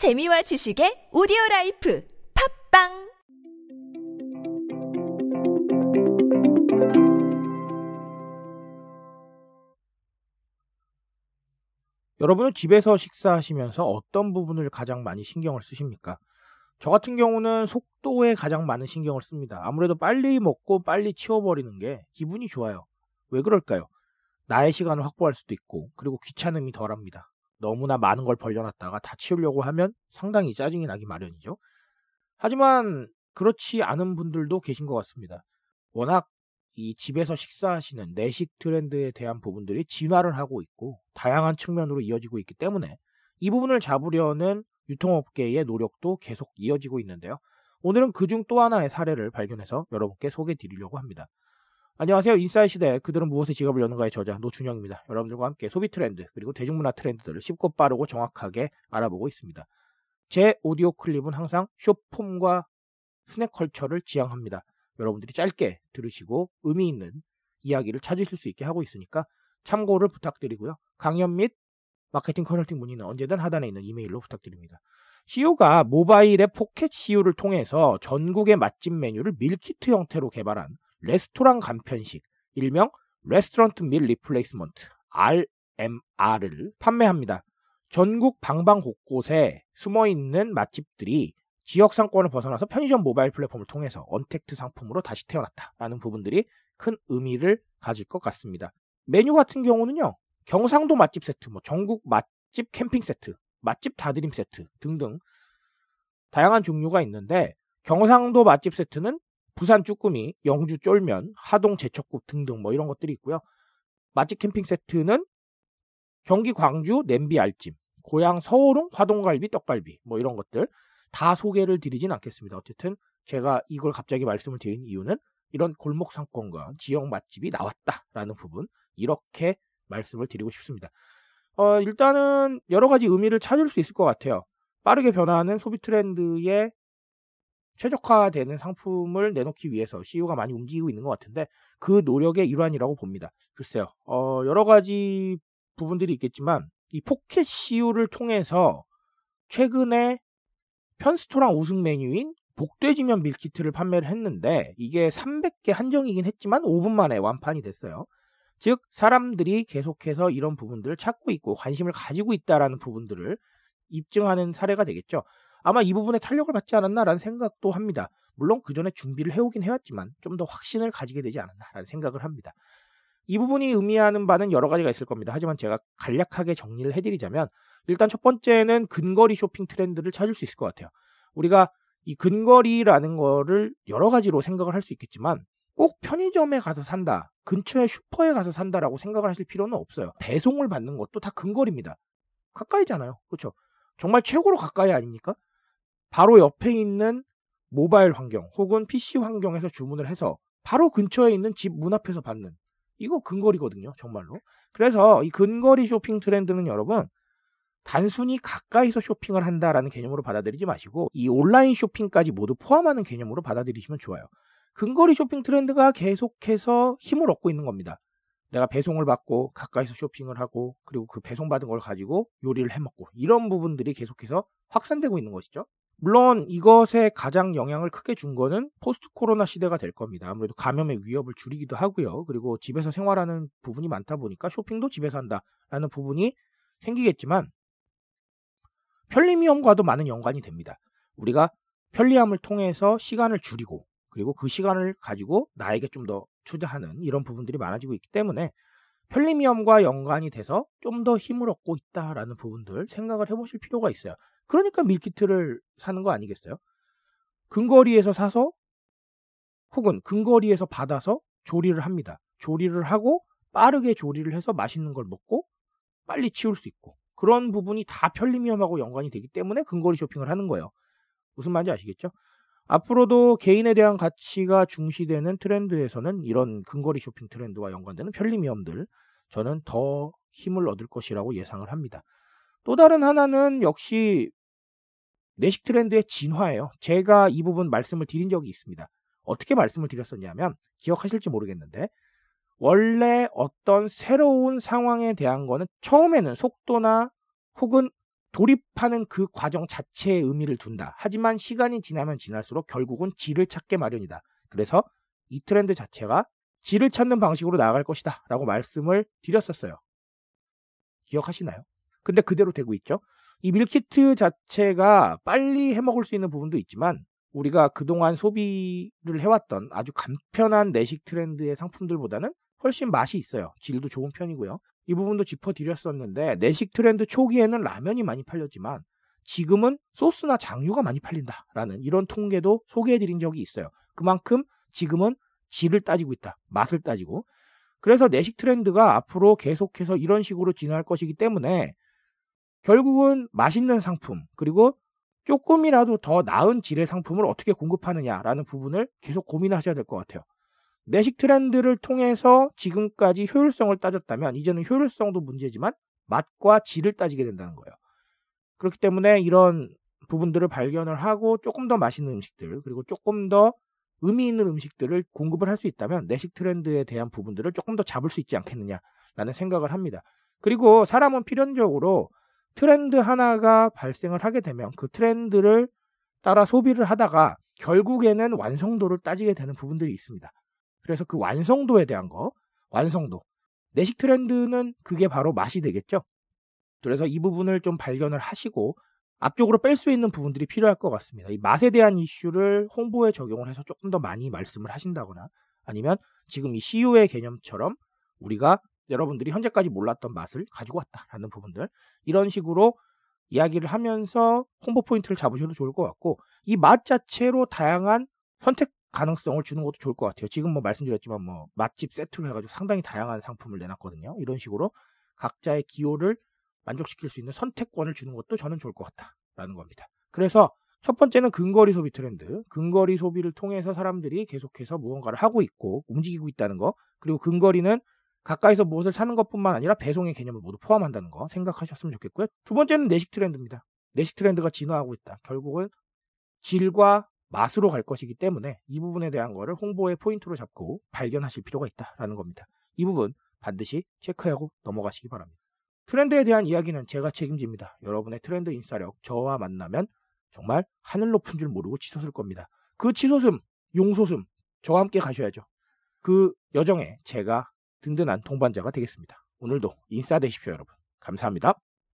재미와 지식의 오디오 라이프 팝빵 여러분은 집에서 식사하시면서 어떤 부분을 가장 많이 신경을 쓰십니까? 저 같은 경우는 속도에 가장 많은 신경을 씁니다. 아무래도 빨리 먹고 빨리 치워버리는 게 기분이 좋아요. 왜 그럴까요? 나의 시간을 확보할 수도 있고, 그리고 귀찮음이 덜합니다. 너무나 많은 걸 벌려놨다가 다 치우려고 하면 상당히 짜증이 나기 마련이죠. 하지만 그렇지 않은 분들도 계신 것 같습니다. 워낙 이 집에서 식사하시는 내식 트렌드에 대한 부분들이 진화를 하고 있고 다양한 측면으로 이어지고 있기 때문에 이 부분을 잡으려는 유통업계의 노력도 계속 이어지고 있는데요. 오늘은 그중 또 하나의 사례를 발견해서 여러분께 소개해 드리려고 합니다. 안녕하세요. 인사이 시대 그들은 무엇에 지갑을 여는가의 저자 노준영입니다. 여러분들과 함께 소비 트렌드 그리고 대중문화 트렌드들을 쉽고 빠르고 정확하게 알아보고 있습니다. 제 오디오 클립은 항상 short-form과 snack culture를 지향합니다. 여러분들이 짧게 들으시고 의미 있는 이야기를 찾으실 수 있게 하고 있으니까 참고를 부탁드리고요. 강연 및 마케팅 컨설팅 문의는 언제든 하단에 있는 이메일로 부탁드립니다. CU가 모바일 앱 포켓 CU를 통해서 전국의 맛집 메뉴를 밀키트 형태로 개발한 레스토랑 간편식, 일명 restaurant meal replacement RMR을 판매합니다. 전국 방방 곳곳에 숨어 있는 맛집들이 지역 상권을 벗어나서 편의점 모바일 플랫폼을 통해서 언택트 상품으로 다시 태어났다라는 부분들이 큰 의미를 가질 것 같습니다. 메뉴 같은 경우는요. 경상도 맛집 세트, 뭐 전국 맛집 캠핑 세트, 맛집 다드림 세트 등등 다양한 종류가 있는데 경상도 맛집 세트는 부산 쭈꾸미, 영주 쫄면, 하동 제철국 등등 뭐 이런 것들이 있고요. 맛집 캠핑 세트는 경기 광주 냄비 알찜, 고향 서울은 화동갈비, 떡갈비 뭐 이런 것들 다 소개를 드리진 않겠습니다. 어쨌든 제가 이걸 갑자기 말씀을 드린 이유는 이런 골목 상권과 지역 맛집이 나왔다라는 부분 이렇게 말씀을 드리고 싶습니다. 어, 일단은 여러 가지 의미를 찾을 수 있을 것 같아요. 빠르게 변화하는 소비 트렌드에 최적화되는 상품을 내놓기 위해서 CU가 많이 움직이고 있는 것 같은데 그 노력의 일환이라고 봅니다. 글쎄요, 어, 여러 가지 부분들이 있겠지만 이 포켓 CU를 통해서 최근에 편스토랑 우승 메뉴인 복돼지면 밀키트를 판매를 했는데 이게 300개 한정이긴 했지만 5분 만에 완판이 됐어요. 즉 사람들이 계속해서 이런 부분들을 찾고 있고 관심을 가지고 있다라는 부분들을 입증하는 사례가 되겠죠. 아마 이 부분에 탄력을 받지 않았나라는 생각도 합니다. 물론 그 전에 준비를 해오긴 해왔지만 좀 더 확신을 가지게 되지 않았나라는 생각을 합니다. 이 부분이 의미하는 바는 여러 가지가 있을 겁니다. 하지만 제가 간략하게 정리를 해드리자면 일단 첫 번째는 근거리 쇼핑 트렌드를 찾을 수 있을 것 같아요. 우리가 이 근거리라는 거를 여러 가지로 생각을 할 수 있겠지만 꼭 편의점에 가서 산다, 근처에 슈퍼에 가서 산다라고 생각을 하실 필요는 없어요. 배송을 받는 것도 다 근거리입니다. 가까이잖아요. 그렇죠? 정말 최고로 가까이 아닙니까? 바로 옆에 있는 모바일 환경 혹은 PC 환경에서 주문을 해서 바로 근처에 있는 집 문 앞에서 받는 이거 근거리거든요. 정말로. 그래서 이 근거리 쇼핑 트렌드는 여러분 단순히 가까이서 쇼핑을 한다라는 개념으로 받아들이지 마시고 이 온라인 쇼핑까지 모두 포함하는 개념으로 받아들이시면 좋아요. 근거리 쇼핑 트렌드가 계속해서 힘을 얻고 있는 겁니다. 내가 배송을 받고 가까이서 쇼핑을 하고 그리고 그 배송받은 걸 가지고 요리를 해 먹고 이런 부분들이 계속해서 확산되고 있는 것이죠. 물론 이것에 가장 영향을 크게 준 거는 포스트 코로나 시대가 될 겁니다. 아무래도 감염의 위협을 줄이기도 하고요. 그리고 집에서 생활하는 부분이 많다 보니까 쇼핑도 집에서 한다라는 부분이 생기겠지만 편리미엄과도 많은 연관이 됩니다. 우리가 편리함을 통해서 시간을 줄이고 그리고 그 시간을 가지고 나에게 좀 더 투자하는 이런 부분들이 많아지고 있기 때문에 편리미엄과 연관이 돼서 좀 더 힘을 얻고 있다라는 부분들 생각을 해보실 필요가 있어요. 그러니까 밀키트를 사는 거 아니겠어요? 근거리에서 사서 혹은 근거리에서 받아서 조리를 합니다. 조리를 하고 빠르게 조리를 해서 맛있는 걸 먹고 빨리 치울 수 있고 그런 부분이 다 편리미엄하고 연관이 되기 때문에 근거리 쇼핑을 하는 거예요. 무슨 말인지 아시겠죠? 앞으로도 개인에 대한 가치가 중시되는 트렌드에서는 이런 근거리 쇼핑 트렌드와 연관되는 편리미엄들 저는 더 힘을 얻을 것이라고 예상을 합니다. 또 다른 하나는 역시 내식 트렌드의 진화예요. 제가 이 부분 말씀을 드린 적이 있습니다. 어떻게 말씀을 드렸었냐면 기억하실지 모르겠는데 원래 어떤 새로운 상황에 대한 거는 처음에는 속도나 혹은 돌입하는 그 과정 자체에 의미를 둔다. 하지만 시간이 지나면 지날수록 결국은 질을 찾게 마련이다. 그래서 이 트렌드 자체가 질을 찾는 방식으로 나아갈 것이다. 라고 말씀을 드렸었어요. 기억하시나요? 근데 그대로 되고 있죠. 이 밀키트 자체가 빨리 해 먹을 수 있는 부분도 있지만 우리가 그동안 소비를 해왔던 아주 간편한 내식 트렌드의 상품들보다는 훨씬 맛이 있어요. 질도 좋은 편이고요. 이 부분도 짚어드렸었는데 내식 트렌드 초기에는 라면이 많이 팔렸지만 지금은 소스나 장류가 많이 팔린다라는 이런 통계도 소개해드린 적이 있어요. 그만큼 지금은 질을 따지고 있다. 맛을 따지고. 그래서 내식 트렌드가 앞으로 계속해서 이런 식으로 진화할 것이기 때문에 결국은 맛있는 상품 그리고 조금이라도 더 나은 질의 상품을 어떻게 공급하느냐라는 부분을 계속 고민하셔야 될 것 같아요. 내식 트렌드를 통해서 지금까지 효율성을 따졌다면 이제는 효율성도 문제지만 맛과 질을 따지게 된다는 거예요. 그렇기 때문에 이런 부분들을 발견을 하고 조금 더 맛있는 음식들 그리고 조금 더 의미 있는 음식들을 공급을 할 수 있다면 내식 트렌드에 대한 부분들을 조금 더 잡을 수 있지 않겠느냐라는 생각을 합니다. 그리고 사람은 필연적으로 트렌드 하나가 발생을 하게 되면 그 트렌드를 따라 소비를 하다가 결국에는 완성도를 따지게 되는 부분들이 있습니다. 그래서 그 완성도에 대한 거, 완성도. 내식 트렌드는 그게 바로 맛이 되겠죠. 그래서 이 부분을 좀 발견을 하시고 앞쪽으로 뺄 수 있는 부분들이 필요할 것 같습니다. 이 맛에 대한 이슈를 홍보에 적용을 해서 조금 더 많이 말씀을 하신다거나 아니면 지금 이 CU의 개념처럼 우리가 여러분들이 현재까지 몰랐던 맛을 가지고 왔다라는 부분들 이런 식으로 이야기를 하면서 홍보 포인트를 잡으셔도 좋을 것 같고 이 맛 자체로 다양한 선택 가능성을 주는 것도 좋을 것 같아요. 지금 뭐 말씀드렸지만 뭐 맛집 세트로 해가지고 상당히 다양한 상품을 내놨거든요. 이런 식으로 각자의 기호를 만족시킬 수 있는 선택권을 주는 것도 저는 좋을 것 같다라는 겁니다. 그래서 첫 번째는 근거리 소비 트렌드. 근거리 소비를 통해서 사람들이 계속해서 무언가를 하고 있고 움직이고 있다는 거. 그리고 근거리는 가까이서 무엇을 사는 것뿐만 아니라 배송의 개념을 모두 포함한다는 거 생각하셨으면 좋겠고요. 두 번째는 내식 트렌드입니다. 내식 트렌드가 진화하고 있다. 결국은 질과 맛으로 갈 것이기 때문에 이 부분에 대한 거를 홍보의 포인트로 잡고 발견하실 필요가 있다라는 겁니다. 이 부분 반드시 체크하고 넘어가시기 바랍니다. 트렌드에 대한 이야기는 제가 책임집니다. 여러분의 트렌드 인싸력 저와 만나면 정말 하늘 높은 줄 모르고 치솟을 겁니다. 그 치솟음, 용솟음 저와 함께 가셔야죠. 그 여정에 제가 든든한 동반자가 되겠습니다. 오늘도 인싸 되십시오, 여러분. 감사합니다.